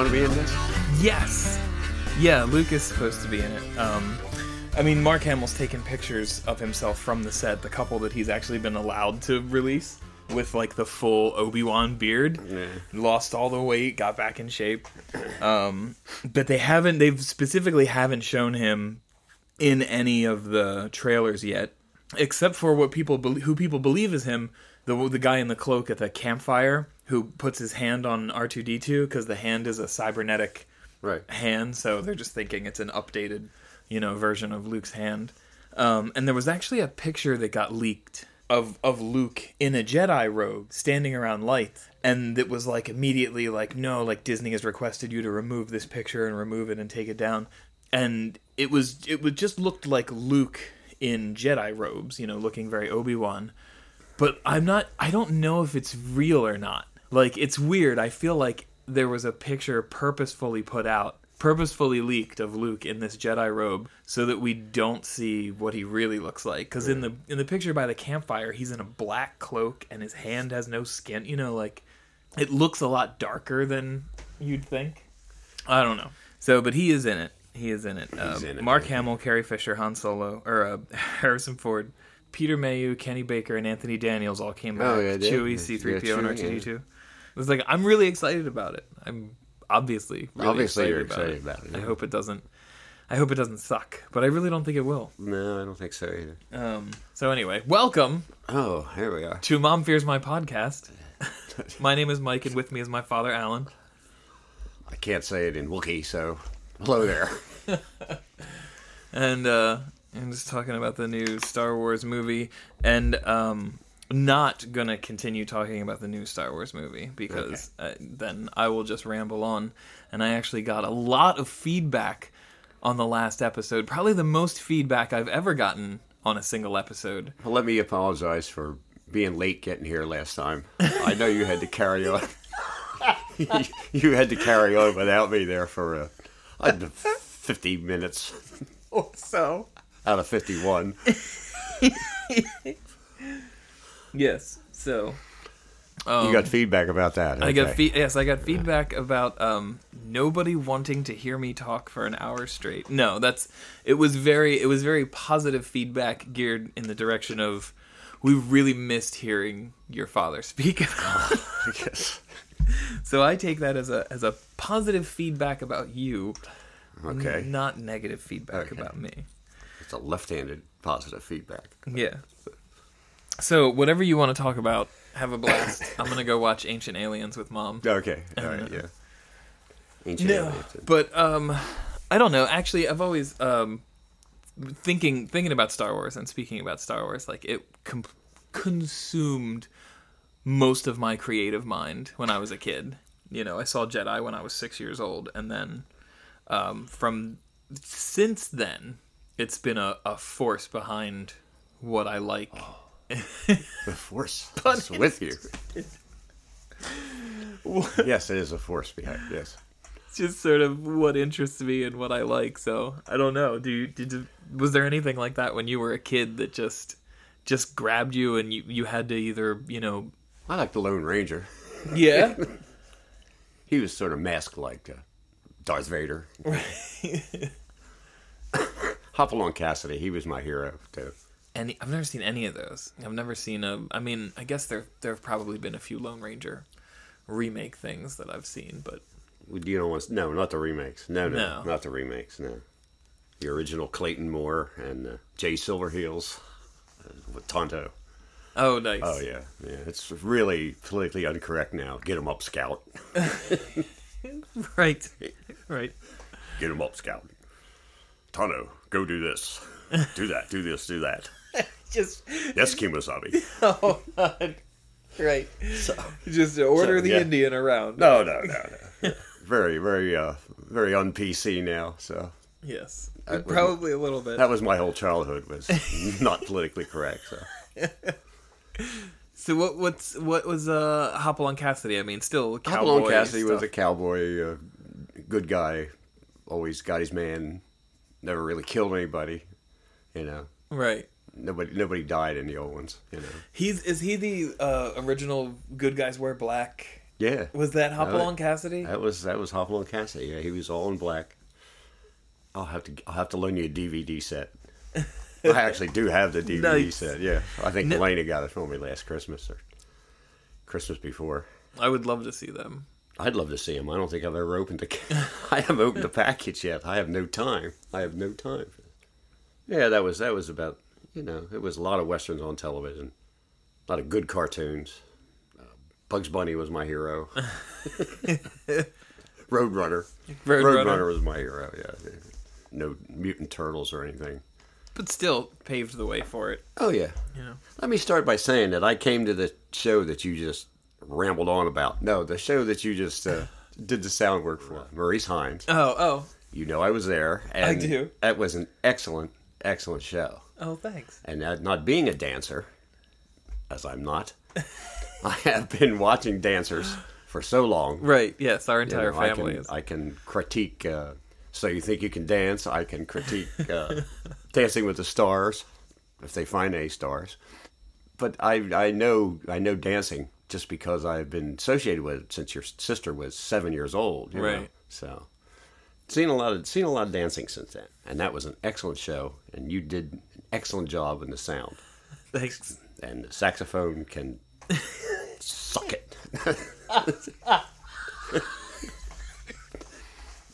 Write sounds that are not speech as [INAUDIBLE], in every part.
Going to be in this? Yes. Yeah, Luke is supposed to be in it. Um, I mean, Mark Hamill's taken pictures of himself from the set, the couple that he's actually been allowed to release, with like the full Obi Wan beard. Yeah. Lost all the weight, got back in shape. Um, but they haven't. They've specifically haven't shown him in any of the trailers yet, except for what people bel who people believe is him. The the guy in the cloak at the campfire who puts his hand on R two D two because the hand is a cybernetic Right. hand, so they're just thinking it's an updated, you know, version of Luke's hand. Um, and there was actually a picture that got leaked of of Luke in a Jedi robe standing around lights, and it was like immediately like, no, like Disney has requested you to remove this picture and remove it and take it down. And it was it would just looked like Luke in Jedi robes, you know, looking very Obi Wan. But I'm not. I don't know if it's real or not. Like it's weird. I feel like there was a picture purposefully put out, purposefully leaked of Luke in this Jedi robe, so that we don't see what he really looks like. Because in the in the picture by the campfire, he's in a black cloak and his hand has no skin. You know, like it looks a lot darker than you'd think. I don't know. So, but he is in it. He is in it. Uh, in it, Mark yeah. Hamill, Carrie Fisher, Han Solo, or uh, [LAUGHS] Harrison Ford, Peter Mayhew, Kenny Baker, and Anthony Daniels all came back. Oh, yeah. Chewie, C-3PO, and that's true, R2D2. It was like I'm really excited about it. I'm obviously really Obviously excited you're about excited it. about it, I hope it doesn't. I hope it doesn't suck, but I really don't think it will. No, I don't think so either. Um, so anyway, welcome Oh, here we are. to Mom Fears My podcast. [LAUGHS] my name is Mike, and with me is my father, Alan. I can't say it in Wookiee, so hello there. [LAUGHS] and uh, I'm just talking about the new Star Wars movie, and um, not gonna continue talking about the new Star Wars movie because uh, then I will just ramble on. And I actually got a lot of feedback on the last episode, probably the most feedback I've ever gotten on a single episode. Well, let me apologize for being late getting here last time. I know you had to carry on. [LAUGHS] you had to carry on without me there for uh, I had 50 minutes [LAUGHS] Or so. out of 51. [LAUGHS] Yes. So you got feedback about that. I got fe- yes, I got feedback about um, nobody wanting to hear me talk for an hour straight. No, that's it was very it was very positive feedback geared in the direction of we really missed hearing your father speak. [LAUGHS] [LAUGHS] I guess. so I take that as a as a positive feedback about you, Okay. not negative feedback Okay. about me. It's a left-handed positive feedback. Yeah. So whatever you want to talk about, have a blast. I'm gonna go watch Ancient Aliens with mom. [LAUGHS] Okay. All right. Yeah. Ancient No, aliens. but um, I don't know. Actually, I've always um, thinking thinking about Star Wars and speaking about Star Wars, like it com- consumed most of my creative mind when I was a kid. You know, I saw Jedi when I was six years old, and then um, from since then, it's been a, a force behind what I like. The force [LAUGHS] is with you. yes, it is a force behind. Yes. It's just sort of what interests me and what I like. So I don't know. Do you did you, was there anything like that when you were a kid that just just grabbed you and you you had to either you know I like the Lone Ranger. yeah [LAUGHS] He was sort of masked like uh, Darth Vader. [LAUGHS] Hopalong Cassidy, he was my hero too. Any I've never seen any of those. I've never seen a. I mean, I guess there there have probably been a few Lone Ranger remake things that I've seen, but You don't want no, not the remakes. No, no, No. not the remakes. No, the original Clayton Moore and uh, Jay Silverheels uh, with Tonto. oh nice. Oh yeah, yeah. It's really politically incorrect now. Get him up, Scout. [LAUGHS] right, right. Get him up, Scout. Tonto, go do this, do that, do this, do that. [LAUGHS] Just Yes, Kemosabe. [LAUGHS] oh God. right. So just order so, the yeah. Indian around. No, no, no, no. [LAUGHS] very, very, uh, very un PC now. So Yes, That was- probably a little bit. that was my whole childhood was not politically correct. So So what what's what was uh Hopalong Cassidy? I mean, still cowboy Hopalong Cassidy was a cowboy, uh, good guy, always got his man, never really killed anybody. You know, right. Nobody nobody died in the old ones. You know, He's is he the uh, original good guys wear black Yeah, Was that Hopalong Cassidy? that was that was Hopalong Cassidy. Yeah, he was all in black. I'll have to I'll have to loan you a DVD set. I actually do have the DVD Nice. set. Yeah, I think No- Elena got it for me last Christmas or Christmas before. I would love to see them. I'd love to see him. I don't think I've ever opened a. [LAUGHS] I haven't opened a package yet. I have no time. I have no time. Yeah, that was that was about. You know, it was a lot of westerns on television, a lot of good cartoons. Uh, Bugs Bunny was my hero. [LAUGHS] Roadrunner. Roadrunner. Roadrunner was my hero. Yeah. No mutant turtles or anything. But still paved the way for it. Oh yeah. You know. Let me start by saying that I came to the show that you just rambled on about. No, the show that you just uh, [LAUGHS] did the sound work for, Maurice Hines. Oh, oh, You know I was there. And do. That was an excellent, excellent show. Oh! Thanks. And not being a dancer, as I'm not, [LAUGHS] I have been watching dancers for so long. Right. Yes, our you entire know, I family can, is. I can critique. Uh, so you think you can dance? I can critique uh, [LAUGHS] Dancing with the Stars, if they find any stars. But I, I know, I know dancing just because I've been associated with it since your sister was seven years old. you know. Right. So seen a lot of seen a lot of dancing since then, and that was an excellent show. And you did excellent job in the sound. Thanks. And the saxophone can suck it.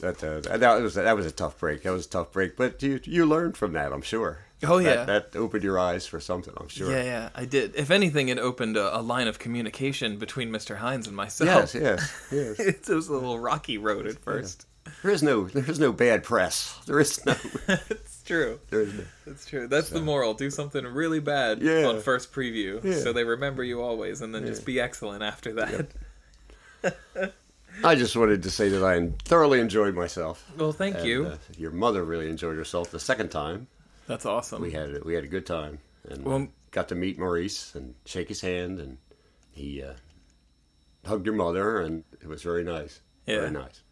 that, uh, that was that was a tough break. That was a tough break, but you you learned from that, I'm sure. Oh, yeah. that, that opened your eyes for something, I'm sure. Yeah, yeah, I did. If anything, it opened a, a line of communication between Mr. Hines and myself. Yes, yes, yes. [LAUGHS] it was a little rocky road at first. There is no there is no bad press. There is no [LAUGHS] true. there is no. It's true. That's the moral. Do something really bad Yeah. on first preview, Yeah. so they remember you always, and then just be excellent after that. [LAUGHS] I just wanted to say that I thoroughly enjoyed myself. Well, thank And, you. uh, your mother really enjoyed herself the second time. That's awesome. we had we had a good time and Well- got to meet Maurice and shake his hand and he uh, hugged your mother and it was very nice. Yeah. Very nice.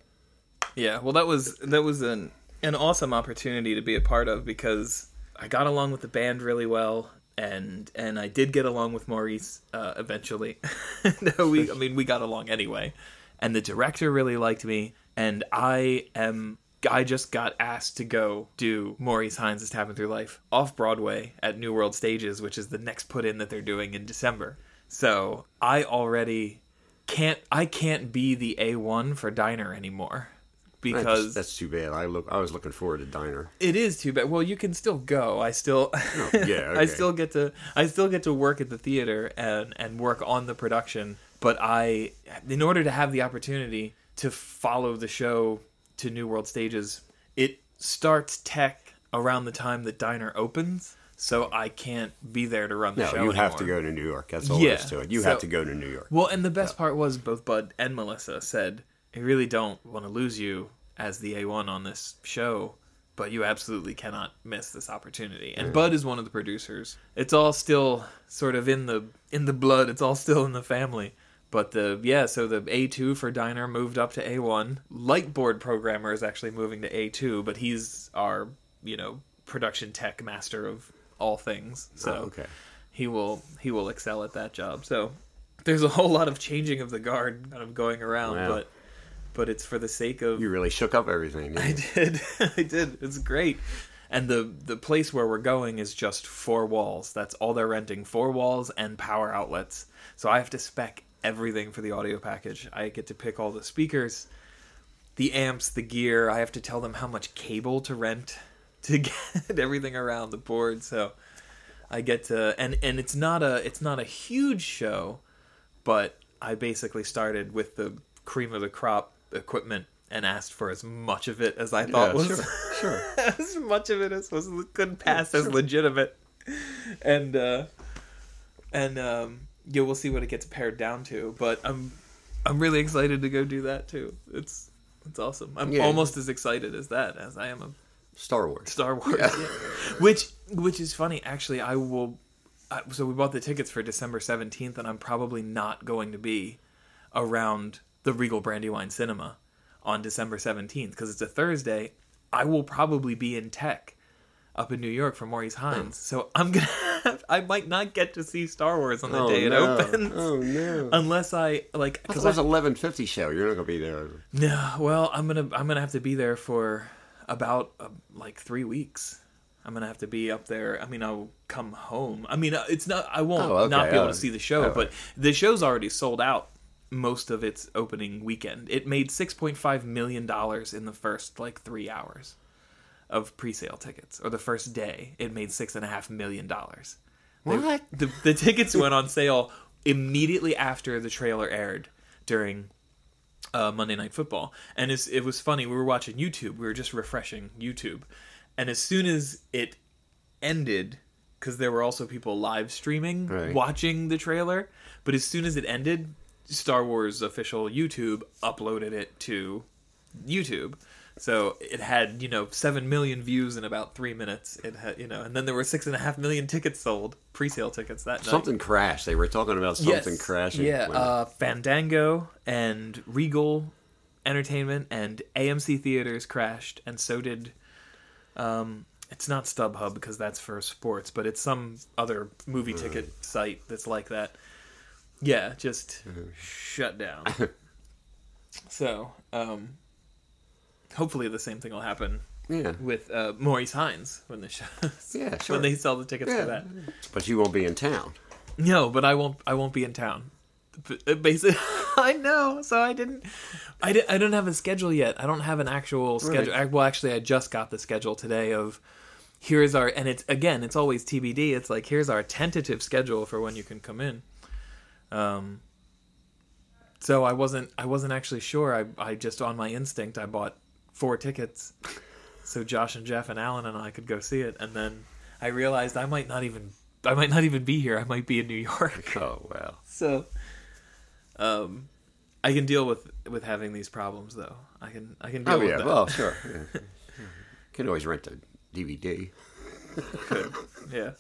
Yeah, well, that was that was an an awesome opportunity to be a part of because I got along with the band really well, and and I did get along with Maurice uh, eventually. [LAUGHS] no, we I mean we got along anyway, and the director really liked me, and I am. I just got asked to go do Maurice Hines' Tapping Through Life off Broadway at New World Stages, which is the next put in that they're doing in December. So I already can't I can't be the A1 for Diner anymore because that's too bad. I look I was looking forward to Diner. it is too bad. Well, you can still go. I still, Oh, yeah, [LAUGHS] I still get to, I still get to work at the theater and and work on the production. But I, in order to have the opportunity to follow the show to New World Stages, it starts tech around the time that Diner opens. So I can't be there to run the No, show. you have to go to New York. That's all Yeah, there is to it. You so- have to go to New York. Well, and the best part was both Bud and Melissa said, "I really don't want to lose you as the A1 on this show, but you absolutely cannot miss this opportunity." And Bud is one of the producers. It's all still sort of in the in the blood. It's all still in the family. But the yeah, so the A2 for Diner moved up to A1. Lightboard programmer is actually moving to A2, but he's our, you know, production tech master of all things. So Oh, okay. he will he will excel at that job. So there's a whole lot of changing of the guard kind of going around, Wow. but but it's for the sake of You really shook up everything. I did [LAUGHS] I did it's great. And the the place where we're going is just four walls. That's all they're renting, four walls and power outlets. So I have to spec everything for the audio package. I get to pick all the speakers, the amps, the gear. I have to tell them how much cable to rent to [LAUGHS] get everything around the board. So I get to and and it's not a it's not a huge show, but I basically started with the cream of the crop equipment and asked for as much of it as I thought Yeah, was sure, [LAUGHS] sure. as much of it as was could pass as legitimate. And uh and um yeah, we'll see what it gets pared down to, but I'm I'm really excited to go do that too. It's it's awesome. I'm Yeah. almost as excited as that as I am a Star Wars. Star Wars. yeah. Which which is funny actually. I will. I, so we bought the tickets for December seventeenth, and I'm probably not going to be around the Regal Brandywine Cinema on December seventeenth because it's a Thursday. I will probably be in tech up in New York for Maurice Hines. So I'm gonna have, I might not get to see Star Wars on the Oh, day it no. opens. Oh no! Unless I like because was eleven fifty show. You're not gonna be there. no, well, I'm gonna I'm gonna have to be there for about uh, like three weeks. I'm gonna have to be up there. I mean, I'll come home. I mean, uh, it's not. I won't Oh, okay. not be able to see the show, Oh. but the show's already sold out. Most of its opening weekend, it made 6.5 million dollars in the first like three hours of pre-sale tickets, or the first day, it made six and a half million dollars. They- What? the the tickets went on sale immediately after the trailer aired during uh, Monday Night Football, and it's, it was funny. We were watching YouTube. We were just refreshing YouTube, and as soon as it ended, because there were also people live streaming Right. watching the trailer, but as soon as it ended, Star Wars official YouTube uploaded it to YouTube. So it had, you know, seven million views in about three minutes. It had, you know, and then there were six and a half million tickets sold, pre-sale tickets that night. Something crashed. They were talking about something crashing. Yeah, uh, Fandango and Regal Entertainment and AMC theaters crashed, and so did. Um, it's not StubHub because that's for sports, but it's some other movie Hmm. ticket site that's like that. Yeah, just Hmm. shut down. [LAUGHS] so, um, hopefully the same thing will happen yeah, with uh, Maurice Hines when the show Yeah, sure. when they sell the tickets yeah. for that. But you won't be in town. No, but I won't. I won't be in town. Uh, Basically, [LAUGHS] I know. So I didn't. I didn't. I don't have a schedule yet. I don't have an actual schedule. Right. I, well, actually, I just got the schedule today. Of here's our and it's again. It's always TBD. It's like here's our tentative schedule for when you can come in. Um. So I wasn't. I wasn't actually sure. I. I just on my instinct. I bought four tickets, so Josh and Jeff and Alan and I could go see it, and then I realized I might not even. I might not even be here. I might be in New York. [LAUGHS] Oh well. So, um, I can deal with with having these problems though. I can I can deal Oh with yeah. that. Well, sure. [LAUGHS] Yeah. Can always rent a DVD. [LAUGHS] yeah,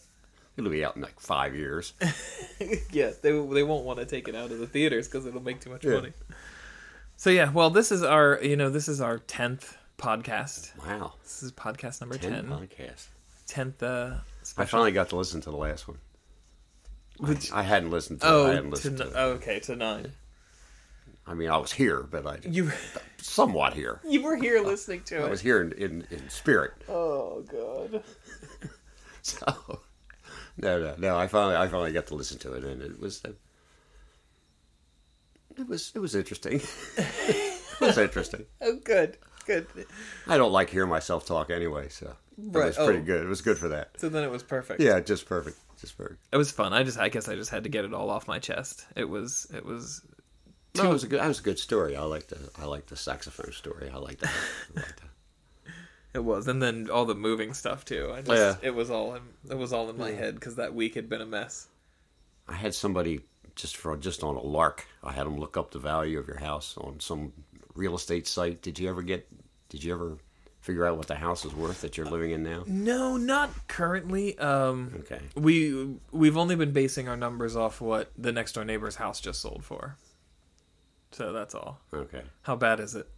It'll be out in like five years. [LAUGHS] yeah. They they won't want to take it out of the theaters because it'll make too much Yeah. money. So yeah, well, this is our you know this is our tenth podcast. Wow. This is podcast number ten. Podcast. Tenth uh, I finally got to listen to the last one. Which- I hadn't listened to it. I oh, hadn't listened to n- it. okay, to nine. I mean, I was here, but I You somewhat here. [LAUGHS] you were here listening to I it. I was here in, in, in spirit. Oh god. [LAUGHS] So no, no, no. I finally, I finally got to listen to it, and it was, uh, it was, it was interesting. [LAUGHS] it was interesting. [LAUGHS] Oh good, good. I don't like hearing myself talk anyway, so it was pretty oh. good. It was good for that. So then it was perfect. Yeah, just perfect, just perfect. It was fun. I just I guess I just had to get it all off my chest. It was it was No, it was a good. That was a good story. I like the, I like the saxophone story. I like that. I like that. It was and then all the moving stuff too. I just Yeah. it was all in, it was all in my head cuz that week had been a mess. I had somebody just for just on a lark. I had them look up the value of your house on some real estate site. Did you ever get? Did you ever figure out what the house is worth that you're living in now? No, not currently. Um Okay. we we've only been basing our numbers off what the next door neighbor's house just sold for. So that's all. Okay. How bad is it?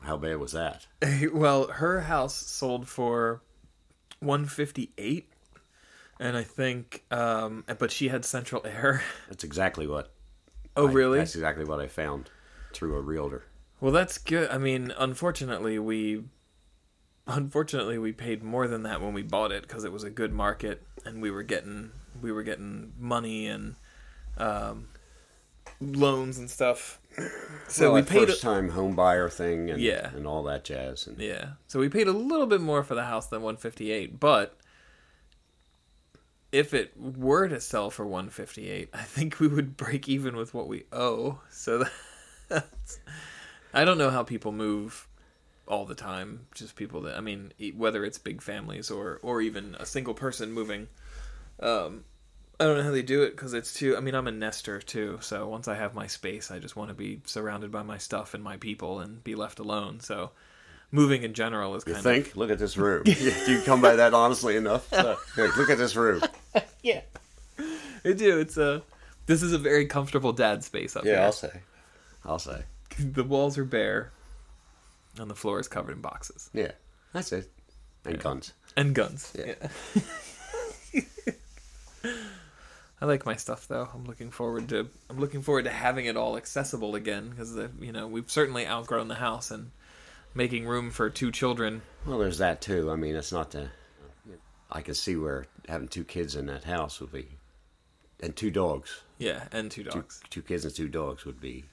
How bad was that? [LAUGHS] well, her house sold for 158 and I think um but she had central air. [LAUGHS] That's exactly what. Oh, I- really? That's exactly what I found through a realtor. Well, that's good. I mean, unfortunately, we unfortunately we paid more than that when we bought it because it was a good market and we were getting we were getting money and um, loans and stuff. So Well, we paid first time home buyer thing and Yeah. and all that jazz. And yeah. So we paid a little bit more for the house than 158, but if it were to sell for 158, I think we would break even with what we owe. So [LAUGHS] that's I don't know how people move all the time. Just people that I mean, whether it's big families or or even a single person moving. Um, I don't know how they do it because it's too. I mean, I'm a nester too, so once I have my space, I just want to be surrounded by my stuff and my people and be left alone. So, moving in general is you kind think? Look at this room. [LAUGHS] Do you come by that honestly enough? [LAUGHS] Uh, look at this room. yeah. I do. It's a. This is a very comfortable dad space up Yeah, here. I'll say. I'll say. [LAUGHS] the walls are bare, and the floor is covered in boxes. Yeah, that's it. and guns. and guns. Yeah. Yeah. I like my stuff though. I'm looking forward to I'm looking forward to having it all accessible again because you know we've certainly outgrown the house and making room for two children. Well, there's that too. I mean, it's not the. I can see where having two kids in that house would be, and two dogs, Yeah, and two two, dogs. two kids and two dogs would be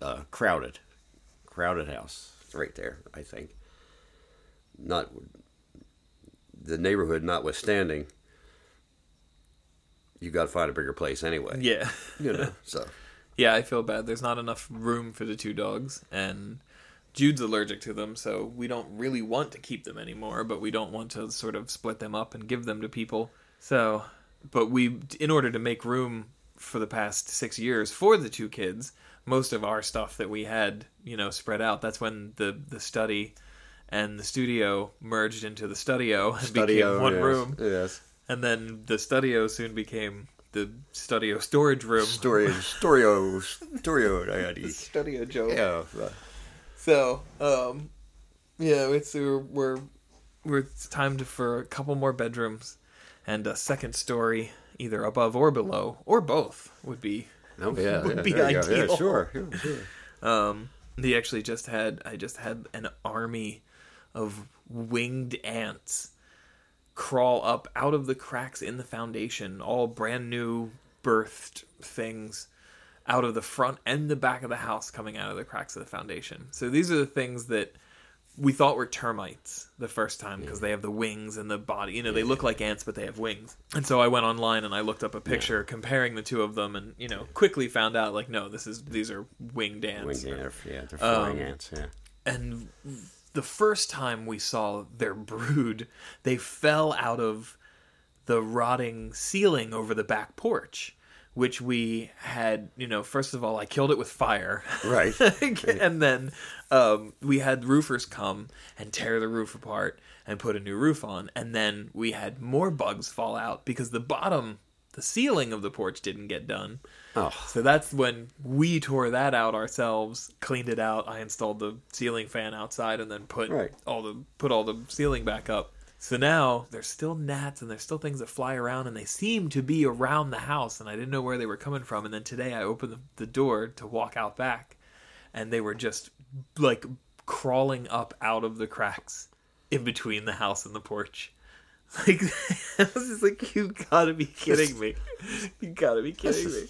uh, crowded, crowded house right there. I think. Not the neighborhood notwithstanding, you got to find a bigger place anyway. Yeah, You know, [LAUGHS] so yeah. I feel bad. There's not enough room for the two dogs, and Jude's allergic to them, so we don't really want to keep them anymore. But we don't want to sort of split them up and give them to people. So, but we, in order to make room for the past six years for the two kids, most of our stuff that we had, you know, spread out. That's when the the study and the studio merged into the studio and studio became one yes, room. Yes. And then the studio soon became the studio storage room. Story, storio, storio, daddy. studio Joe. Yeah. uh, So, um, yeah, it's we're, we're we're it's time to, for a couple more bedrooms and a second story, either above or below, or both would be. Oh yeah, Would yeah, be there you ideal. Yeah, sure, sure, sure. Um, they actually just had I just had an army of winged ants crawl up out of the cracks in the foundation, all brand new birthed things out of the front and the back of the house coming out of the cracks of the foundation. So these are the things that we thought were termites the first time because they have the wings and the body. You know, they look like ants, but they have wings. And so I went online and I looked up a picture comparing the two of them, and you know, quickly found out like, no, this is these are winged ants. Wing, yeah, yeah, they're flying Um, ants. Yeah. And the first time we saw their brood, they fell out of the rotting ceiling over the back porch, which we had, you know, first of all, I killed it with fire. Right. [LAUGHS] and then um, we had roofers come and tear the roof apart and put a new roof on. And then we had more bugs fall out because the bottom, the ceiling of the porch didn't get done. Oh, So that's when we tore that out ourselves, cleaned it out. I installed the ceiling fan outside and then put Right. all the put all the ceiling back up. So now there's still gnats and there's still things that fly around and they seem to be around the house and I didn't know where they were coming from. And then today I opened the, the door to walk out back and they were just like crawling up out of the cracks in between the house and the porch. [LAUGHS] Like I was just like, you gotta be kidding me! You gotta be kidding me!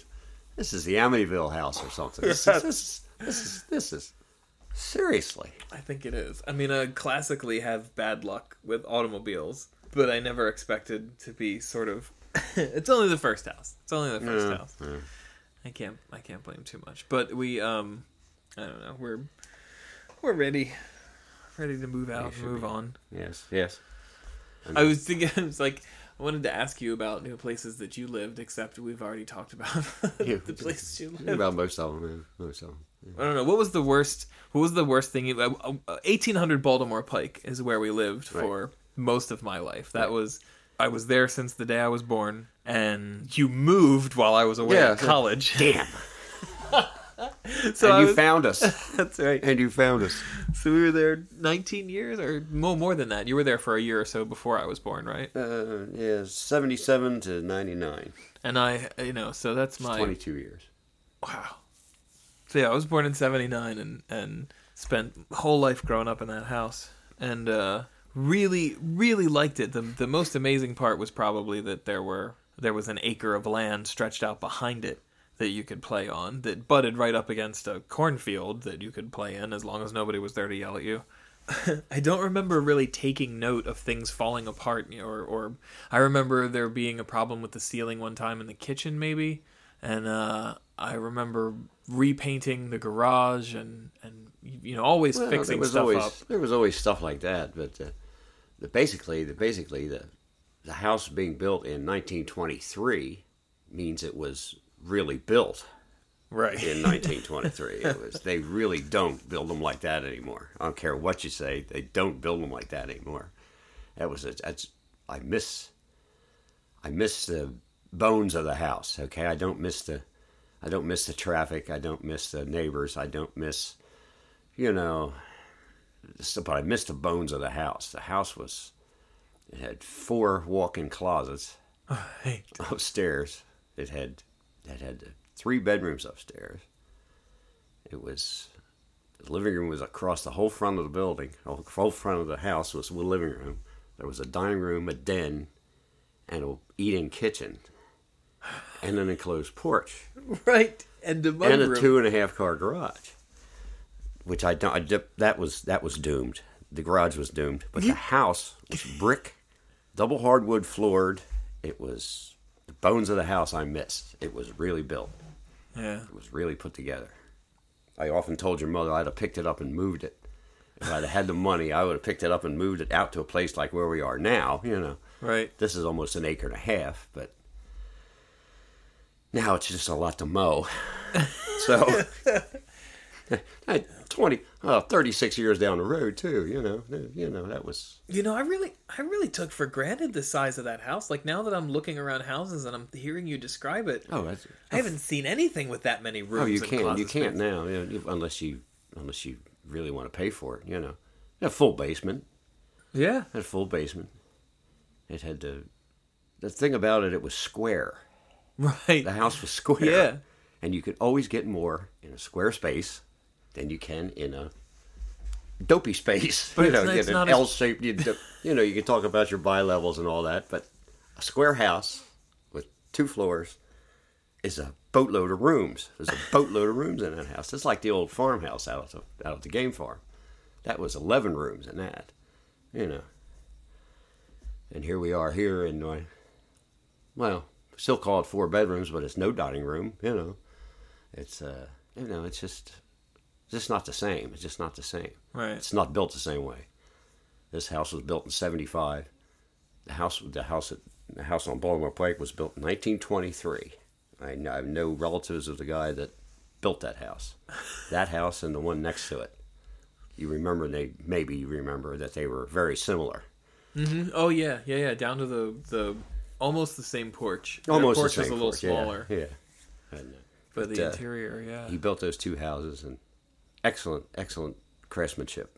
this is the Amityville house or something. This is, this is this is this is seriously. I think it is. I mean, I classically have bad luck with automobiles, but I never expected to be sort of. [LAUGHS] it's only the first house. It's only the first Yeah, house. yeah. I can't. I can't blame too much. But we, um, I don't know. We're we're ready, ready to move out, move be. on. Yes, yes. I was thinking. [LAUGHS] I was like. I wanted to ask you about new places that you lived, except we've already talked about [LAUGHS] Yeah. the places you lived. About most of them, yeah, most of them. I don't know. What was the worst? What was the worst thing? You, uh, uh, 1800 Baltimore Pike is where we lived for most of my life. That Right. was. I was there since the day I was born, and you moved while I was away Yeah, at college. Damn. [LAUGHS] [LAUGHS] so and you was- found us. [LAUGHS] that's right. and you found us. So we were there 19 years, or more, more than that. You were there for a year or so before I was born, right? Uh, yeah, seventy-seven to ninety-nine. And I, you know, so that's my Twenty-two years. Wow. So yeah, I was born in '79 and and spent whole life growing up in that house, and uh, really really liked it. the The most amazing part was probably that there were there was an acre of land stretched out behind it that you could play on that butted right up against a cornfield that you could play in as long as nobody was there to yell at you. [LAUGHS] I don't remember really taking note of things falling apart, or or I remember there being a problem with the ceiling one time in the kitchen, maybe, and uh, I remember repainting the garage and and you know always Well, fixing there was stuff always up. there was always stuff like that, but uh, the basically the basically the the house being built in 1923 means it was really built Right. in 1923. it was they really don't build them like that anymore. I don't care what you say, they don't build them like that anymore. That was a, that's I miss I miss the bones of the house. Okay, I don't miss the I don't miss the traffic. I don't miss the neighbors. I don't miss you know but I miss the bones of the house. The house was it had four walk-in closets [LAUGHS] Hey. upstairs. It had it had three bedrooms upstairs. It was the living room was across the whole front of the building. The whole front of the house was the living room. There was a dining room, a den, and a eating kitchen, and an enclosed porch, [LAUGHS] Right. And the and a two and a half car garage. Which I don't. I dip, that was that was doomed. The garage was doomed, but the [LAUGHS] house was brick, double hardwood floored. It was the bones of the house I missed. It was really built. Yeah. It was really put together. I often told your mother I'd have picked it up and moved it. If I'd have had the money, I would have picked it up and moved it out to a place like where we are now. You know, Right. this is almost an acre and a half, but now it's just a lot to mow. [LAUGHS] so, [LAUGHS] 20, uh, 36 years down the road too. You know, you know that was You know, I really, I really took for granted the size of that house. Like now that I'm looking around houses and I'm hearing you describe it, oh, that's, I haven't seen anything with that many rooms. oh, you can't, you can't space. now, you know, unless you, unless you really want to pay for it. You know, a full basement. Yeah. a full basement. It had the the thing about it. It was square. [LAUGHS] Right. The house was square. Yeah. and you could always get more in a square space than you can in a dopey space. But you know, get it's an L-shaped. You, you know, you can talk about your bi-levels and all that, but a square house with two floors is a boatload of rooms. There's a boatload of rooms in that house. It's like the old farmhouse out of the, out of the game farm. That was 11 rooms in that. You know. And here we are here in, uh, well, still call it four bedrooms, but it's no dining room. You know, it's uh, you know, it's just, it's just not the same. It's just not the same. Right. It's not built the same way. This house was built in '75. The house, the house, at, the house on Baltimore Pike was built in 1923. I, know- I have no relatives of the guy that built that house. That house and the one next to it. You remember they maybe you remember that they were very similar. Mm-hmm. Oh yeah, yeah, yeah. Down to the the almost the same porch. Their Almost porch the same is a little porch, yeah, smaller, Yeah. And, uh, but the uh, interior, yeah. he built those two houses and excellent, excellent craftsmanship.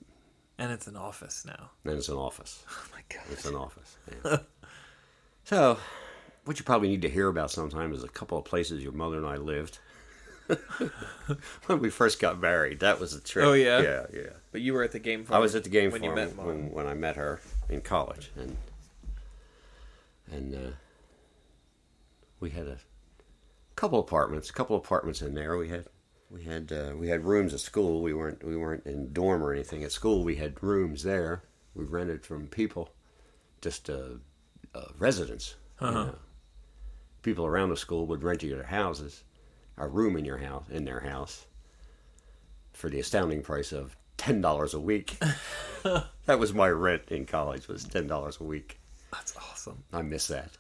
and it's an office now. And it's an office. [LAUGHS] Oh my god. It's an office. yeah. [LAUGHS] so, what you probably need to hear about sometime is a couple of places your mother and I lived. [LAUGHS] when we first got married, that was a trip. Oh, yeah? yeah, yeah. But you were at the game farm. I was at the game when farm you met Mom. when, when I met her in college, and and uh, we had a couple apartments, a couple apartments in there. We had we had uh, we had rooms at school. We weren't we weren't in dorm or anything at school. We had rooms there. We rented from people, just uh, uh, residents. Uh-huh. know. People around the school would rent you their houses, a room in your house in their house, for the astounding price of ten dollars a week. [LAUGHS] that was my rent in college was ten dollars a week. That's awesome. I miss that.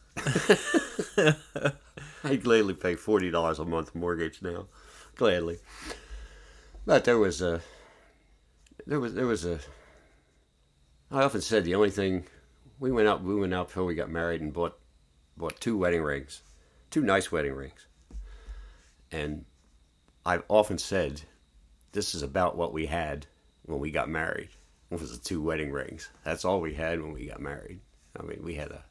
[LAUGHS] [LAUGHS] I'd gladly pay forty dollars a month mortgage now, gladly. But there was a, there was there was a. I often said the only thing, we went out we went out before we got married and bought, bought two wedding rings, two nice wedding rings. And I've often said, this is about what we had when we got married. It was the two wedding rings. That's all we had when we got married. I mean, we had a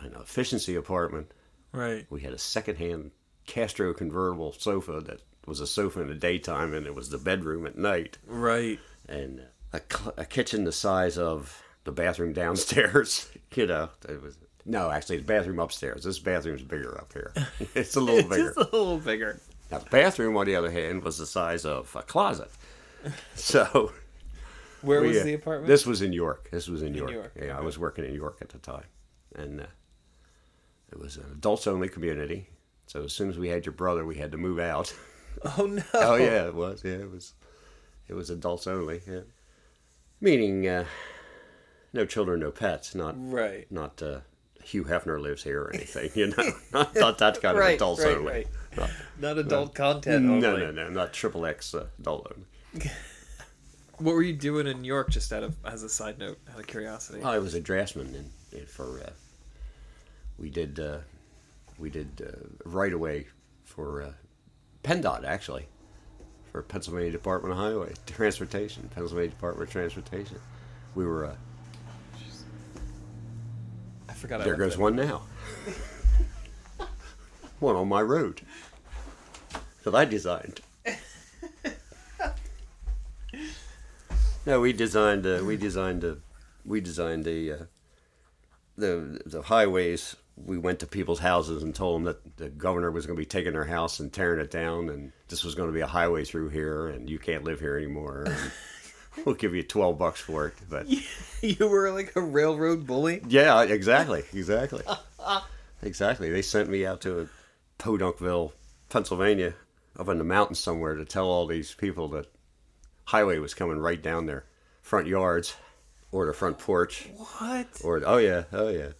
an efficiency apartment. Right. We had a secondhand Castro convertible sofa that was a sofa in the daytime and it was the bedroom at night, Right. and a, a kitchen the size of the bathroom downstairs. [LAUGHS] you know, it was no, actually, the bathroom upstairs. This bathroom's bigger up here. [LAUGHS] It's a little [LAUGHS] bigger. Just a little bigger. Now, the bathroom, on the other hand, was the size of a closet. So, Where we, was uh, the apartment? This was in York. This was in York. York, Yeah, I was working in York at the time, and uh, it was an adults-only community. So as soon as we had your brother, we had to move out. [LAUGHS] Oh no. oh yeah, it was. Yeah, it was. It was adults only. Yeah, meaning uh, no children, no pets. Not Right. not uh, Hugh Hefner lives here or anything. You know, [LAUGHS] not, not that kind of Right, adults right, only. right. Not- Not adult content. no, only. no, no, no. not triple X uh, adult only. [LAUGHS] What were you doing in New York? Just out of as a side note, out of curiosity. Oh, I was a draftsman in, in for. Uh, we did uh, we did uh, right-of-way for uh, PennDOT actually for Pennsylvania Department of Highway [LAUGHS] Transportation, Pennsylvania Department of Transportation. We were uh, I forgot. There left goes one now. one on my road that I designed. [LAUGHS] no, we designed. Uh, we designed. Uh, we designed the, uh, the the highways. We went to people's houses and told them that the governor was going to be taking their house and tearing it down, and this was going to be a highway through here, and you can't live here anymore. And [LAUGHS] we'll give you twelve bucks for it, but [LAUGHS] you were like a railroad bully. yeah, exactly, exactly, [LAUGHS] exactly. They sent me out to Podunkville, Pennsylvania, up in the mountains somewhere, to tell all these people that highway was coming right down their front yards or their front porch. What? Or oh yeah, oh yeah,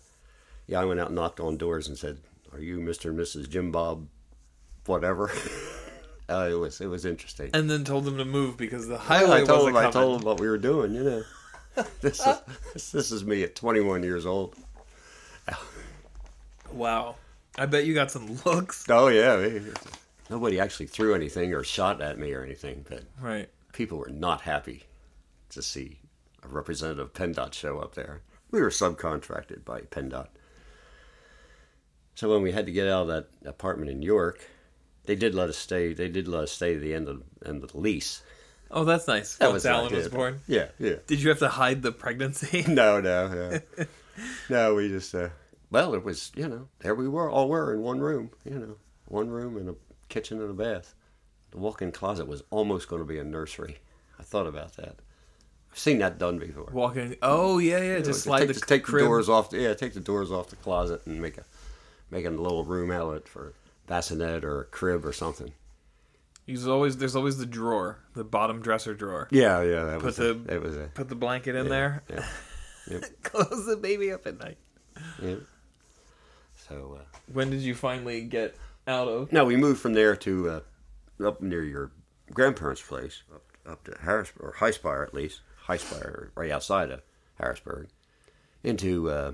yeah. I went out and knocked on doors and said, "Are you Mister and Mrs. Jim Bob, whatever?" [LAUGHS] uh, it was it was interesting. And then told them to move because the I highway told wasn't them I told them what we were doing. You know, [LAUGHS] this is this, this is me at 21 years old. Wow. I bet you got some looks. Oh yeah, nobody actually threw anything or shot at me or anything, but Right. people were not happy to see a representative of PennDOT show up there. We were subcontracted by PennDOT. So when we had to get out of that apartment in York, they did let us stay. They did let us stay to the end of end of the lease. Oh, that's nice. That Once was Alan was born. Yeah, yeah. Did you have to hide the pregnancy? [LAUGHS] No, no, [LAUGHS] no. no, we just uh, well, it was you know there we were all were in one room. You know, one room and a kitchen and a bath. The walk-in closet was almost going to be a nursery. I thought about that. I've seen that done before. Walking. Oh yeah, yeah. Just slide take, the the, take the doors off. The, yeah, take the doors off the closet and make a make a little room out of it for a bassinet or a crib or something. There's always there's always the drawer, the bottom dresser drawer. Yeah, yeah, that Put was the- a, it was a Put the blanket in yeah, there. Yeah, yep, [LAUGHS] Close the baby up at night. yep. So uh, When did you finally get out of? no, we moved from there to uh, up near your grandparents' place, up, up to Harrisburg or Highspire at least, Highspire, right outside of Harrisburg, into uh,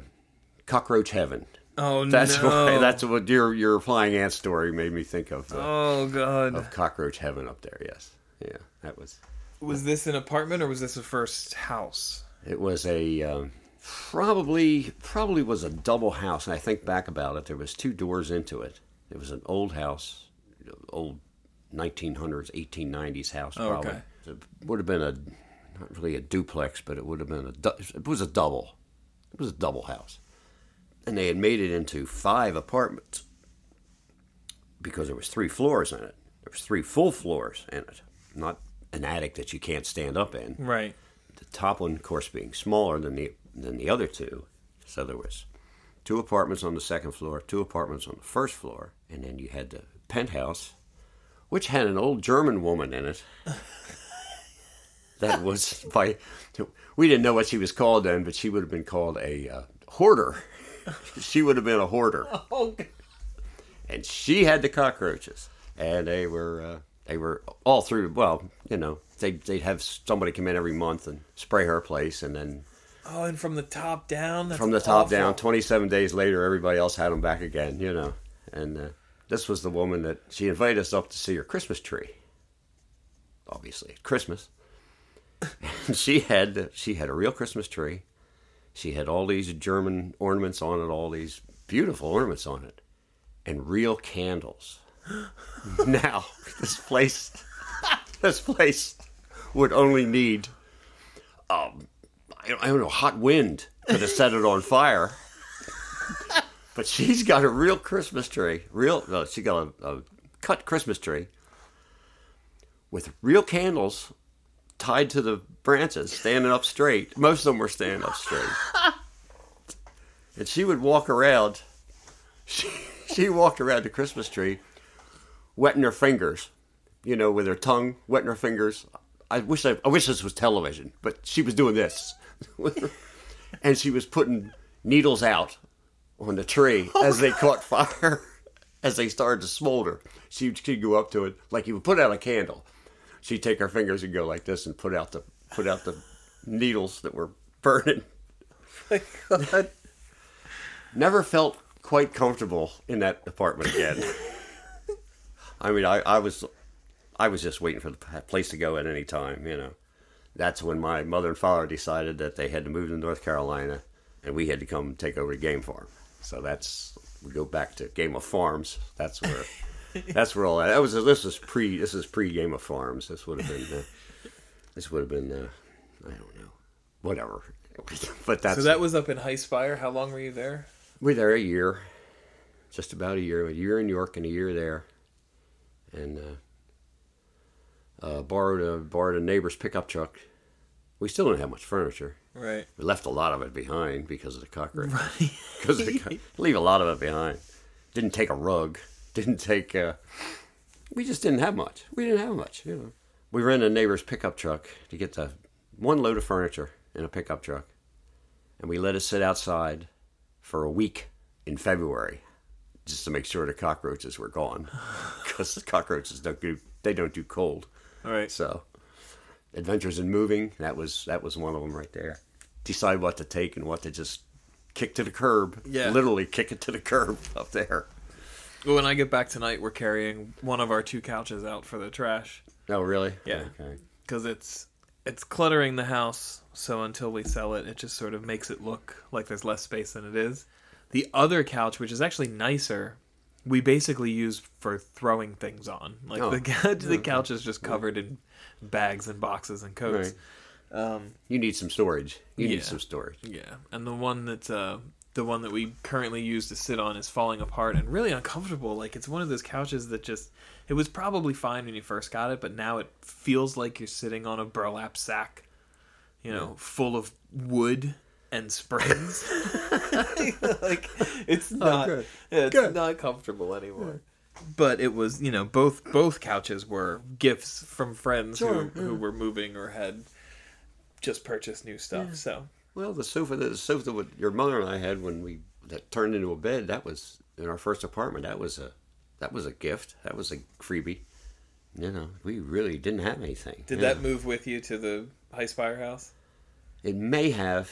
Cockroach Heaven. Oh That's no. why. That's what your your flying ant story made me think of. Uh, Oh god. of Cockroach Heaven up there. Yes, yeah, that was. Was this an apartment or was this a first house? It was a um, probably probably was a double house. And I think back about it, there was two doors into it. It was an old house, old 1900s, 1890s house. Oh, Probably okay. it would have been a not really a duplex, but it would have been a du- it was a double. It was a double house, and they had made it into five apartments because there was three floors in it. There was three full floors in it, not an attic that you can't stand up in Right. the top one, of course, being smaller than the than the other two. So there was two apartments on the second floor, two apartments on the first floor, and then you had the penthouse, which had an old German woman in it. [LAUGHS] that was by we didn't know what she was called then, but she would have been called a uh, hoarder. She would have been a hoarder [LAUGHS] Oh. and she had the cockroaches, and they were uh, they were all through. Well, you know, they they'd have somebody come in every month and spray her place, and then Oh, and from the top down. From the top awful. down, twenty seven days later, everybody else had them back again. You know, and uh, this was the woman that she invited us up to see her Christmas tree. Obviously, at Christmas, [LAUGHS] and she had she had a real Christmas tree. She had all these German ornaments on it, all these beautiful ornaments on it, and real candles. [GASPS] now, this place, [LAUGHS] this place would only need, um, I don't, I don't know, hot wind could [LAUGHS] have set it on fire. but she's got a real Christmas tree, real. No, she got a, a cut Christmas tree with real candles tied to the branches, standing up straight. Most of them were standing up straight. [LAUGHS] and she would walk around. She, she walked around the Christmas tree, wetting her fingers, you know, with her tongue, wetting her fingers. I wish I, I wish this was television, but she was doing this, [LAUGHS] and she was putting needles out on the tree as they caught fire, [LAUGHS] as they started to smolder. She'd, she'd go up to it like you would put out a candle. She'd take her fingers and go like this and put out the put out the needles that were burning. My God. [LAUGHS] Never felt quite comfortable in that apartment again. I mean, I, I was I was just waiting for the place to go at any time, you know. That's when my mother and father decided that they had to move to North Carolina, and we had to come take over the game farm. So that's we go back to Game of Farms. That's where that's where all that. that was. This is pre. This is pre Game of Farms. This would have been. Uh, this would have been. Uh, I don't know. Whatever. [LAUGHS] but that's So that was up in Highspire. How long were you there? we were there a year, just about a year, a year in York and a year there, and uh, uh, borrowed a borrowed a neighbor's pickup truck. We still didn't have much furniture. Right. We left a lot of it behind because of the cockroach. [LAUGHS] Because of the co- leave a lot of it behind. Didn't take a rug. Didn't take. Uh, we just didn't have much. We didn't have much. You know. We rented a neighbor's pickup truck to get the one load of furniture in a pickup truck, and we let it sit outside for a week in February, just to make sure the cockroaches were gone, [LAUGHS] because the cockroaches don't do they don't do cold. All right. So, Adventures in Moving that was that was one of them right there. Decide what to take and what to just kick to the curb. Yeah. literally kick it to the curb [LAUGHS] up there. Well, when I get back tonight, we're carrying one of our two couches out for the trash Oh, really? Yeah. Okay. because it's it's cluttering the house. So until we sell it, it just sort of makes it look like there's less space than it is. The other couch, which is actually nicer, we basically use for throwing things on. Like Oh. [LAUGHS] the couch, the couch is just covered in bags and boxes and coats. Um, You need some storage. You Yeah. need some storage. Yeah, and the one that uh, the one that we currently use to sit on is falling apart and really uncomfortable. Like it's one of those couches that just it was probably fine when you first got it, but now it feels like you're sitting on a burlap sack, you know, full of wood and springs. [LAUGHS] [LAUGHS] like it's oh, not good. yeah, it's Good. not comfortable anymore. But it was, you know, both both couches were gifts from friends Sure, who, who were moving or had just purchased new stuff. So Well, the sofa, the sofa that your mother and I had when we that turned into a bed, that was in our first apartment. That was a that was a gift. That was a freebie. You know, we really didn't have anything. Did that know. move with you to the Highspire house? It may have.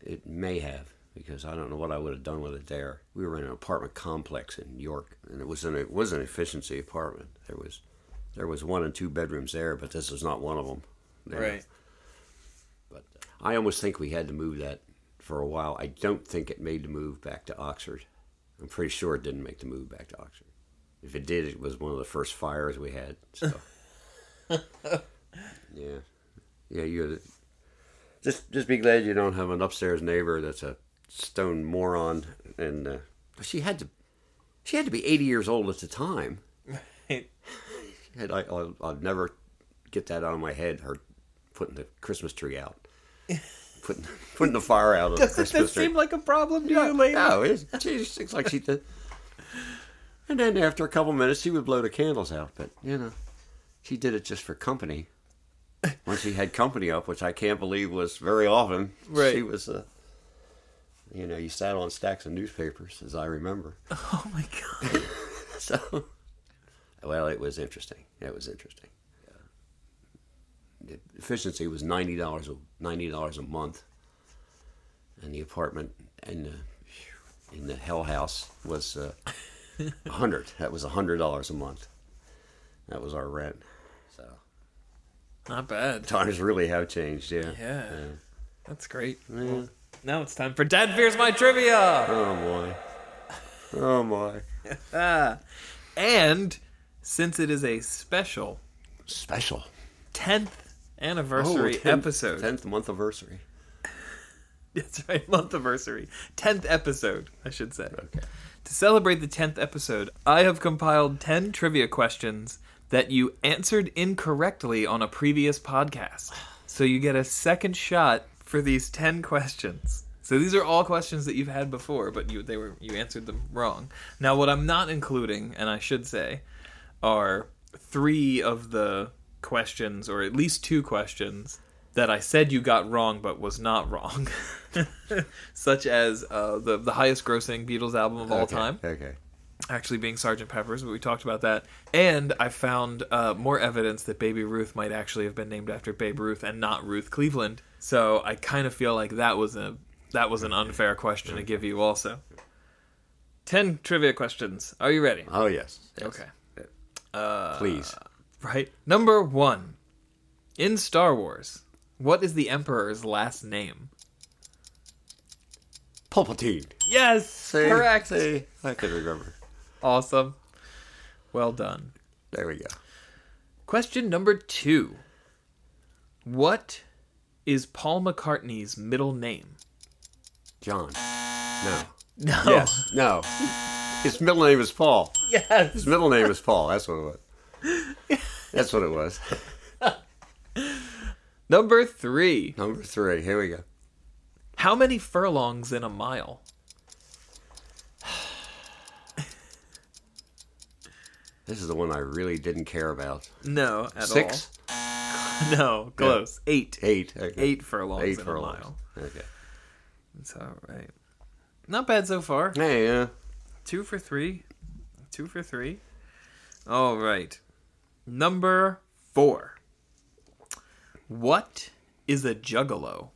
It may have because I don't know what I would have done with it there. We were in an apartment complex in York, and it was an it was an efficiency apartment. There was there was one and two bedrooms there, but this was not one of them. there. Right. I almost think we had to move that for a while. I don't think it made the move back to Oxford. I'm pretty sure it didn't make the move back to Oxford. If it did, it was one of the first fires we had. So, [LAUGHS] yeah, yeah. You just just be glad you don't have an upstairs neighbor that's a stone moron. And uh, she had to she had to be 80 years old at the time. And [LAUGHS] I, I'll, I'll never get that out of my head. Her putting the Christmas tree out, [LAUGHS] putting putting the fire out of the Doesn't Christmas that seem like a problem to no, you later? no, it's, she seems like she did. And then after a couple minutes, she would blow the candles out. But you know, she did it just for company. When she had company up, which I can't believe was very often, Right. she was. Uh, you know, you sat on stacks of newspapers, as I remember. Oh my god. [LAUGHS] So, well, it was interesting. It was interesting. Efficiency was ninety dollars a ninety dollars a month, and the apartment in the in the Hell House was uh, a hundred. That was a hundred dollars a month. That was our rent. So Not bad. times really have changed. Yeah. Yeah. That's great. Yeah. Well, now it's time for Dad Fears My Trivia. Oh boy. Oh my. [LAUGHS] And since it is a special Special 10th anniversary Oh, 10th episode. Tenth month anniversary. [LAUGHS] That's right, month anniversary. 10th episode, I should say. Okay. To celebrate the 10th episode, I have compiled 10 trivia questions that you answered incorrectly on a previous podcast. So you get a second shot for these 10 questions. So these are all questions that you've had before, but you they were you answered them wrong. Now what I'm not including, and I should say, are 3 of the questions or at least two questions that I said you got wrong but was not wrong. [LAUGHS] Such as uh, the the highest grossing Beatles album of all Okay, time Okay. actually being Sergeant Pepper's, but we talked about that. And I found uh, more evidence that Baby Ruth might actually have been named after Babe Ruth and not Ruth Cleveland. So I kind of feel like that was a that was an unfair question to give you also. Ten trivia questions. Are you ready? Oh yes. yes. Okay. Uh, Please. Right? Number one. In Star Wars, what is the Emperor's last name? Palpatine. Yes! See? Correct! See? I can remember. Awesome. Well done. There we go. Question number two. What is Paul McCartney's middle name? John. No. No. Yes. No. His middle name is Paul. Yes. His middle name is Paul. That's what it was. [LAUGHS] That's what it was. [LAUGHS] Number three. Number three. Here we go. How many furlongs in a mile? [SIGHS] This is the one I really didn't care about. No, at Six? all. [LAUGHS] No, close. Eight. Eight. Okay. Eight furlongs Eight in furlongs. a mile. Okay. That's all right. Not bad so far. Hey, yeah. Two for three. Two for three. All right. Number four. What is a juggalo?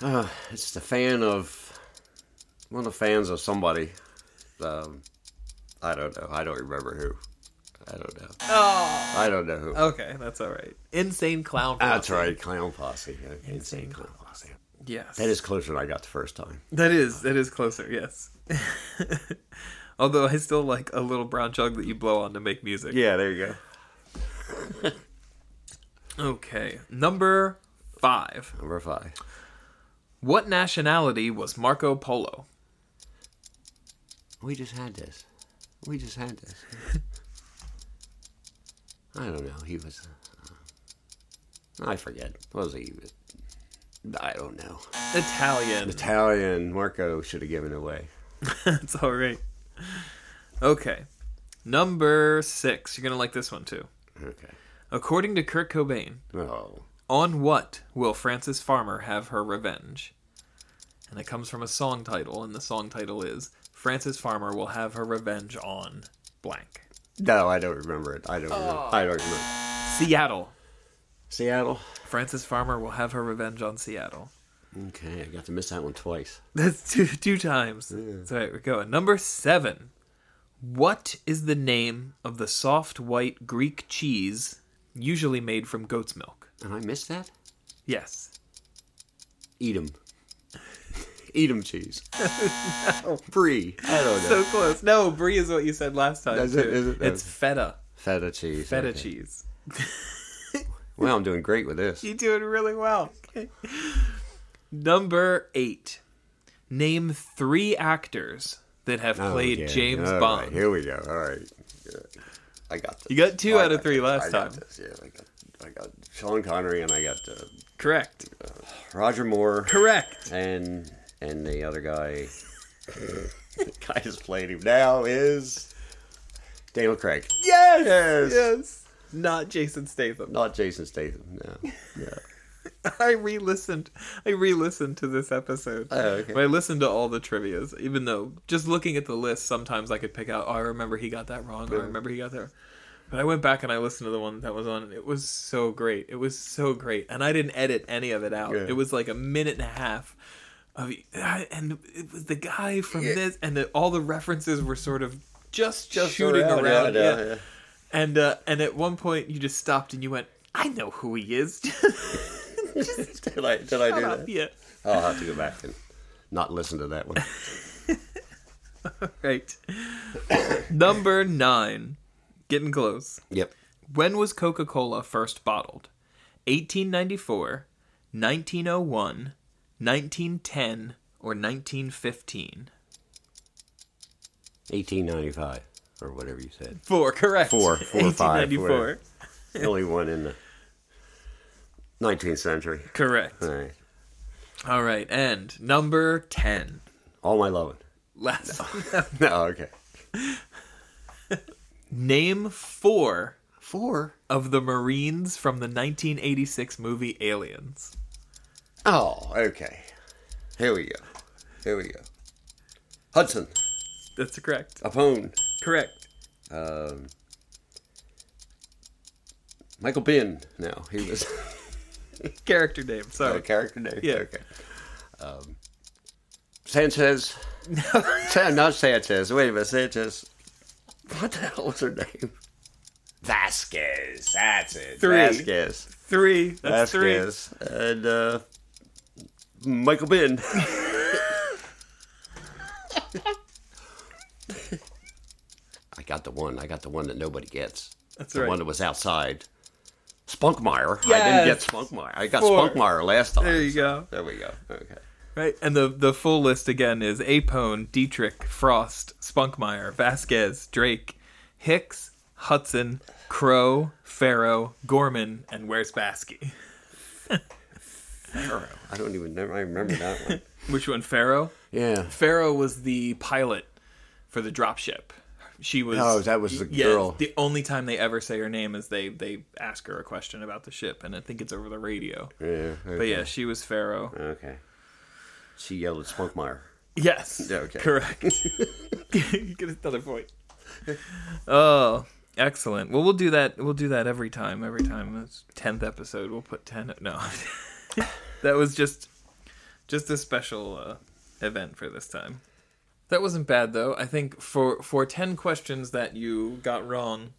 Uh, it's the fan of one of the fans of somebody. Um, I don't know. I don't remember who. I don't know. Oh. I don't know who. Okay, that's all right. Insane clown. That's right, Clown Posse. Okay, Insane Clown Posse. Yes. That is closer than I got the first time. That is that is closer. Yes. [LAUGHS] Although I still like a little brown jug that you blow on to make music. Yeah, there you go. [LAUGHS] Okay. Number five. Number five. What nationality was Marco Polo? We just had this. We just had this. [LAUGHS] I don't know. He was. Uh, I forget. What was he? I don't know. Italian. Italian. Marco should have given it away. [LAUGHS] That's all right. Okay. Number six. You're gonna like this one too. Okay. According to Kurt Cobain, Oh. on what will Frances Farmer have her revenge? And it comes from a song title, and the song title is Frances Farmer will have her revenge on blank. No, I don't remember it. I don't. Remember. Oh. I don't remember. Seattle. Seattle. Frances Farmer will have her revenge on Seattle. Okay, I got to miss that one twice. [LAUGHS] That's two two times. That's all right, we're going. Number seven. What is the name of the soft white Greek cheese usually made from goat's milk? And I missed that. Yes. Eat 'em. [LAUGHS] Eat 'em cheese. [LAUGHS] Brie. I don't know. So close. No, brie is what you said last time. Is it- it? It's oh. feta. Feta cheese. Feta okay. cheese. Well, I'm doing great with this. You're doing really well. Number eight. Name three actors that have played Okay, James all Bond. right, here we go. All right. I got this. You got two I out of three this. last I got time. this. Yeah, I got, I got Sean Connery and I got uh, Correct. Roger Moore Correct. and and the other guy. the [LAUGHS] guy who's playing him now is Daniel Craig. Yes. Yes. Yes. Not Jason Statham. Not Jason Statham. No. [LAUGHS] Yeah. [LAUGHS] I re-listened. I re-listened to this episode. Oh, okay. But I listened to all the trivia's, even though just looking at the list, sometimes I could pick out. Oh, I remember he got that wrong. Or I remember he got that. But I went back and I listened to the one that was on. and It was so great. It was so great, and I didn't edit any of it out. Yeah. It was like a minute and a half of, and it was the guy from Yeah. this, and the, all the references were sort of just Just shooting around, around. yeah, yeah. yeah. And uh, and at one point you just stopped and you went, I know who he is. [LAUGHS] did I did I do that? yeah. I'll have to go back and not listen to that one. All [LAUGHS] right. Number nine. Getting close. Yep. When was Coca Cola first bottled? 1894, 1901, 1910, or 1915? 1895 or whatever you said. Four, correct. Four, four, five, 1894. The only one in the 19th century. Correct. All right. All right, and number 10. All my loving. Last. No, [LAUGHS] okay. [LAUGHS] Name four Four. of the Marines from the 1986 movie Aliens. Oh, okay. Here we go. Here we go. Hudson. That's correct. Apone. Correct. Um, Michael Biehn. Now he was [LAUGHS] [LAUGHS] Character name. Sorry. character name. Yeah. Okay. Um, Sanchez. Sa- [LAUGHS] [LAUGHS] not Sanchez. Wait a minute. Sanchez. what the hell was her name? Vasquez. That's it. Three. Vasquez. Three. That's three. Vasquez. And uh, Michael Biehn. I got the one. I got the one that nobody gets. That's the right. one that was outside. Spunkmeyer. I didn't get Yes. Spunkmeyer. I got Four. Spunkmeyer last time. There you go. There we go. Okay. Right, and the the full list again is Apone, Dietrich, Frost, Spunkmeyer, Vasquez, Drake, Hicks, Hudson, Crow, Ferro, Gorman, and Wierzbowski? Arrow. I don't even never I remember that one. [LAUGHS] Which one, Ferro? Yeah. Ferro was the pilot for the dropship. She was. Oh, that was the yeah, girl. The only time they ever say her name is they they ask her a question about the ship, and I think it's over the radio. Yeah. But yeah, she was Ferro. Okay. She yelled at Spunkmeyer. Yes. Yeah, okay. Correct. [LAUGHS] [LAUGHS] get another point. Oh, excellent. Well, we'll do that. We'll do that every time. Every time. It's tenth episode. We'll put ten. No, [LAUGHS] that was just just a special uh, event for this time. That wasn't bad though. I think for for ten questions that you got wrong,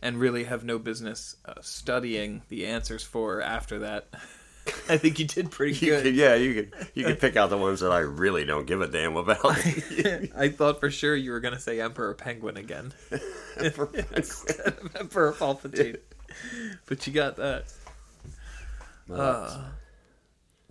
and really have no business uh, studying the answers for after that. [LAUGHS] I think you did pretty You good. could, yeah, you could you could pick out the ones that I really don't give a damn about. [LAUGHS] I thought for sure you were going to say Emperor Penguin again. [LAUGHS] Instead of Emperor Palpatine. But you got that. Uh,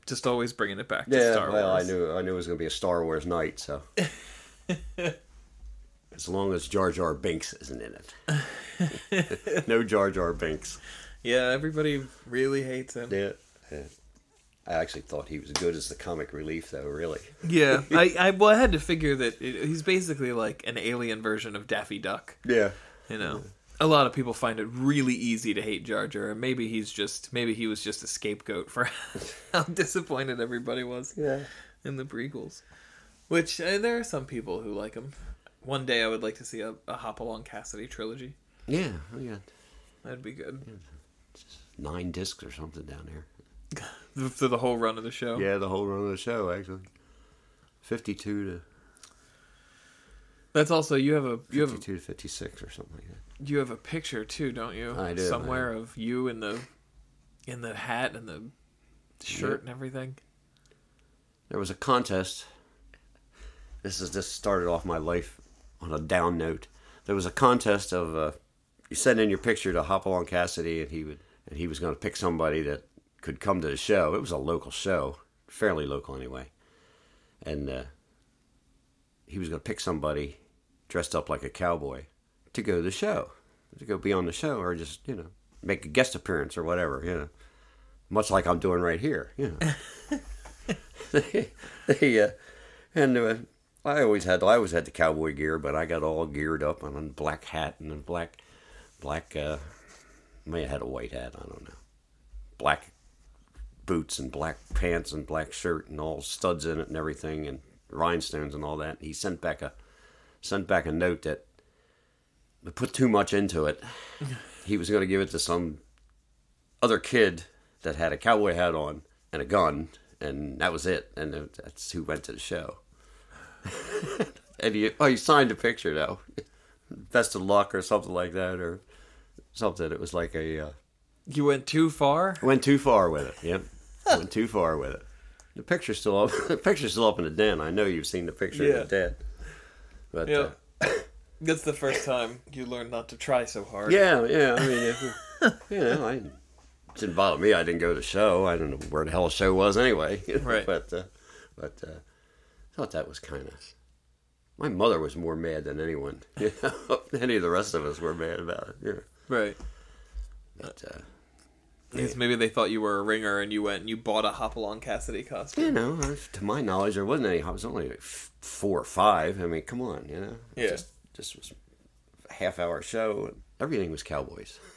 just always bringing it back to yeah, Star well, Wars. I knew I knew it was going to be a Star Wars night, so [LAUGHS] as long as Jar Jar Binks isn't in it, [LAUGHS] no Jar Jar Binks. Yeah, everybody really hates him. Yeah, yeah. I actually thought he was good as the comic relief, though. Really, Yeah, [LAUGHS] I, I well, I had to figure that it, he's basically like an alien version of Daffy Duck. yeah. You know, a lot of people find it really easy to hate Jar Jar, maybe he's just maybe he was just a scapegoat for [LAUGHS] how disappointed everybody was. Yeah. in the prequels. Which uh, there are some people who like him. One day I would like to see a, a Hopalong Cassidy trilogy. Yeah, we got That'd be good nine discs or something down there. [LAUGHS] for the whole run of the show. Yeah, the whole run of the show actually. Fifty-two to That's also you have a you have a, fifty-two to fifty-six or something like that. you have a picture too, don't you? I do, Somewhere of you in the in the hat and the shirt Yep. and everything. There was a contest. This is this started off my life on a down note. There was a contest of uh, you send in your picture to Hopalong Cassidy, and he would and he was going to pick somebody that could come to the show. It was a local show, fairly local anyway, and uh, he was going to pick somebody dressed up like a cowboy to go to the show, to go be on the show, or just you know make a guest appearance or whatever, you know, much like I'm doing right here, you know. [LAUGHS] they, uh, and uh, I always had I always had the cowboy gear, but I got all geared up on a black hat and a black black. Uh, may have had a white hat. I don't know. Black boots and black pants and black shirt and all studs in it and everything and rhinestones and all that. And He sent back a sent back a note that I put too much into it. [LAUGHS] he was going to give it to some other kid that had a cowboy hat on and a gun, and that was it. And that's who went to the show. [LAUGHS] and he, oh, he signed a picture though. Best of luck or something like that, or something. It was like a uh, You went too far. went too far with it. Yep, went too far with it. The picture's still up. [LAUGHS] The picture's still up in the den. I know you've seen the picture Yeah. in the den. But Yeah. uh, [LAUGHS] That's the first time you learned not to try so hard. yeah, yeah. I mean, if, you [LAUGHS] know, I it didn't bother me. I didn't go to the show. I don't know where the hell the show was anyway. [LAUGHS] Right. But uh, but uh, I thought that was kind of. My mother was more mad than anyone. You know, any of the rest of us were mad about it. You know. Right. But uh, Because maybe they thought you were a ringer and you went and you bought a Hopalong Cassidy costume. you know, to my knowledge, there wasn't any. It was only like four or five. I mean, come on, you know. Yeah. Just just was a half hour show. And everything was cowboys. [LAUGHS]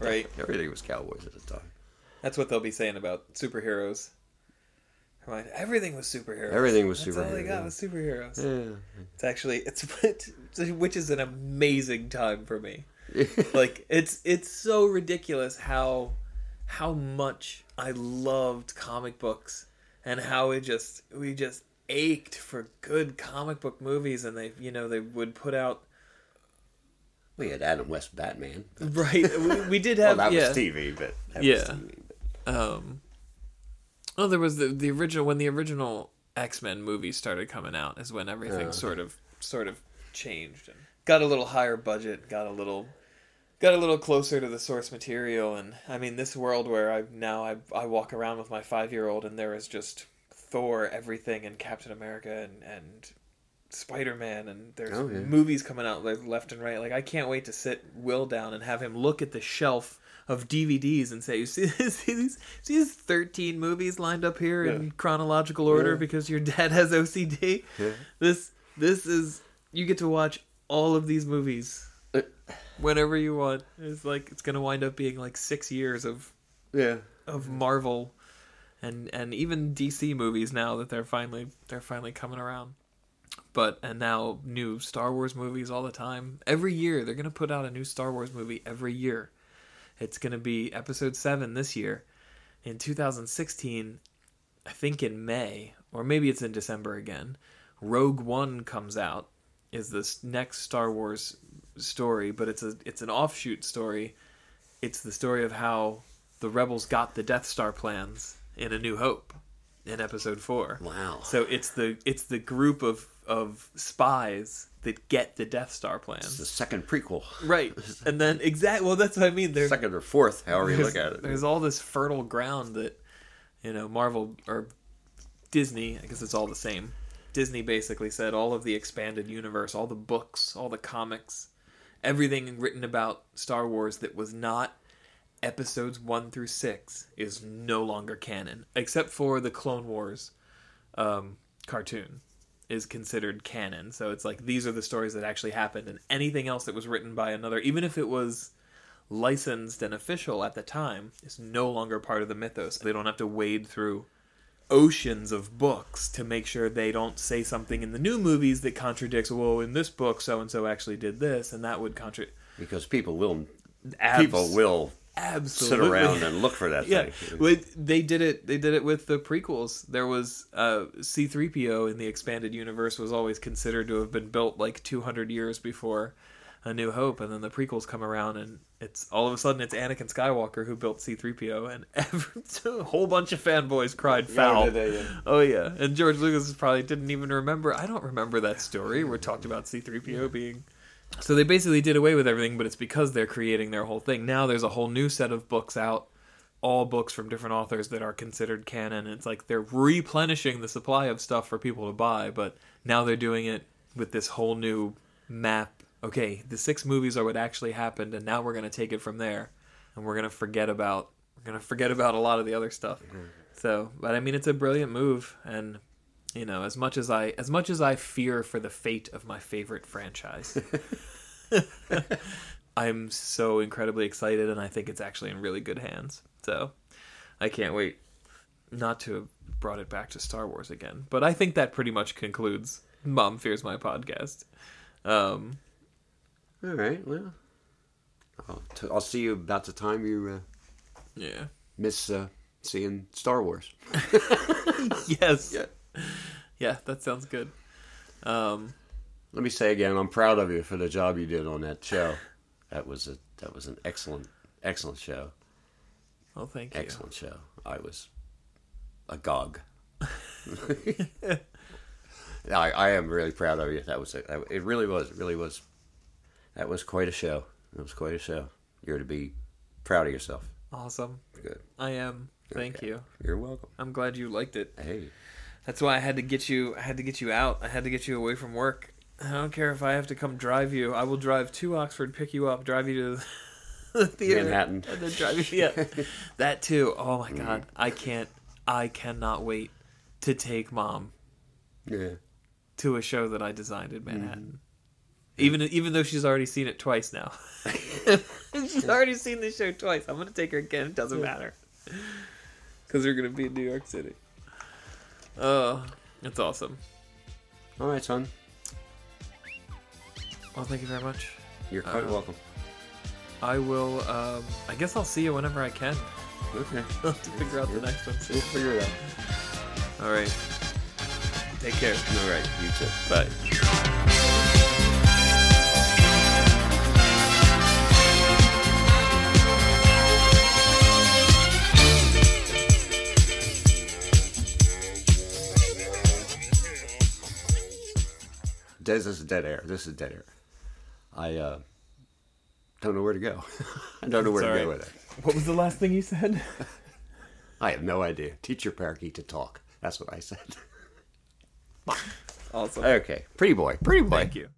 Right. everything was cowboys at the time. That's what they'll be saying about superheroes. Right. Everything was superheroes. Everything was That's all they superheroes, got was superheroes. Yeah. It's actually [LAUGHS] it's which is an amazing time for me. [LAUGHS] like it's it's so ridiculous how how much I loved comic books and how it just we just ached for good comic book movies and they you know they would put out We had Adam West Batman. [LAUGHS] right. We, we did Well, have that yeah. was TV, but that Yeah. TV. But Um, oh, there was the the original when the original X Men movies started coming out is when everything Yeah. sort of sort of changed and got a little higher budget, got a little got a little closer to the source material, and I mean this world where I now I I walk around with my five year old and there is just Thor, everything, and Captain America and and. Spider Man and there's Oh, yeah. movies coming out like left and right. Like I can't wait to sit Will down and have him look at the shelf of DVDs and say, "You see, [LAUGHS] see these, see these thirteen movies lined up here in chronological order Yeah. because your dad has OCD." Yeah. This this is you get to watch all of these movies whenever you want. It's like it's gonna wind up being like six years of yeah. of Marvel and and even DC movies now that they're finally they're finally coming around. But and now new Star Wars movies all the time. Every year they're gonna put out a new Star Wars movie every year. It's gonna be Episode Seven this year. In 2016, I think in May or maybe it's in December again. Rogue One comes out. Is this next Star Wars story? But it's a it's an offshoot story it's the story of how the rebels got the Death Star plans in A New Hope in episode 4. Wow. So it's the it's the group of of spies that get the Death Star plans. It's the second prequel. Right. [LAUGHS] And then exactly well that's what I mean. There's Second or fourth, however you look at it. there's all this fertile ground that you know Marvel or Disney, I guess it's all the same. Disney basically said all of the expanded universe, all the books, all the comics, everything written about Star Wars that was not episodes 1 through 6 is no longer canon except for the Clone Wars um, cartoon is considered canon. So it's like these are the stories that actually happened and anything else that was written by another even if it was licensed and official at the time is no longer part of the mythos. They don't have to wade through oceans of books to make sure they don't say something in the new movies that contradicts, well, in this book, so and so actually did this, and that would contradict. because people will Abs- people will absolutely sit around and look for that [LAUGHS] yeah, thing. With, they did it. They did it with the prequels. There was uh, C-3PO in the expanded universe was always considered to have been built like 200 years before A New Hope, and then the prequels come around, and it's all of a sudden it's Anakin Skywalker who built C-3PO, and [LAUGHS] every, a whole bunch of fanboys cried foul. did they? Yeah. Oh yeah, and George Lucas probably didn't even remember. I don't remember that story. We talked about C-3PO being. So they basically did away with everything, but it's because they're creating their whole thing. Now there's a whole new set of books out, all books from different authors that are considered canon. It's like they're replenishing the supply of stuff for people to buy, but now they're doing it with this whole new map. Okay, the six movies are what actually happened, and now we're gonna take it from there, and we're gonna forget about we're gonna forget about a lot of the other stuff. So, but I mean, it's a brilliant move, and you know, as much as I as much as I fear for the fate of my favorite franchise, [LAUGHS] [LAUGHS] I'm so incredibly excited, and I think it's actually in really good hands. So, I can't wait not to have brought it back to Star Wars again. But I think that pretty much concludes Mom Fears My podcast. Um, All right. Well, I'll, t- I'll see you about the time you uh, yeah. miss uh, seeing Star Wars. [LAUGHS] [LAUGHS] Yes. Yeah. Yeah, that sounds good. Um, Let me say again, I'm proud of you for the job you did on that show. [LAUGHS] That was a that was an excellent excellent show. well, thank you. Excellent show. I was agog. I, I am really proud of you. That was a, it. Really was. It really was. That was quite a show. That was quite a show. You're to be proud of yourself. Awesome. Good. I am. Thank Okay. you. You're welcome. I'm glad you liked it. Hey. That's why I had to get you. I had to get you out. I had to get you away from work. I don't care if I have to come drive you. I will drive to Oxford, pick you up, drive you to [LAUGHS] the theater, Manhattan. and then drive you. Yeah, [LAUGHS] that too. Oh my mm. god, I can't. I cannot wait to take mom Yeah. to a show that I designed in Manhattan. Mm-hmm. Even even though she's already seen it twice now. [LAUGHS] she's already seen the show twice. I'm gonna take her again. It doesn't matter because we're gonna be in New York City. Oh, it's awesome. All right, son. Well, thank you very much. You're quite Uh, welcome. I will. Um, I guess I'll see you whenever I can. Okay. I'll have to figure out the next one. We'll figure it out. All right. Take care. All right. You too. Bye. This is dead air. This is dead air. I uh, don't know where to go. [LAUGHS] I don't know where Sorry. to go with it. What was the last thing you said? [LAUGHS] I have no idea. Teach your parakeet to talk. That's what I said. [LAUGHS] Awesome. Okay, pretty boy, pretty boy. Thank you.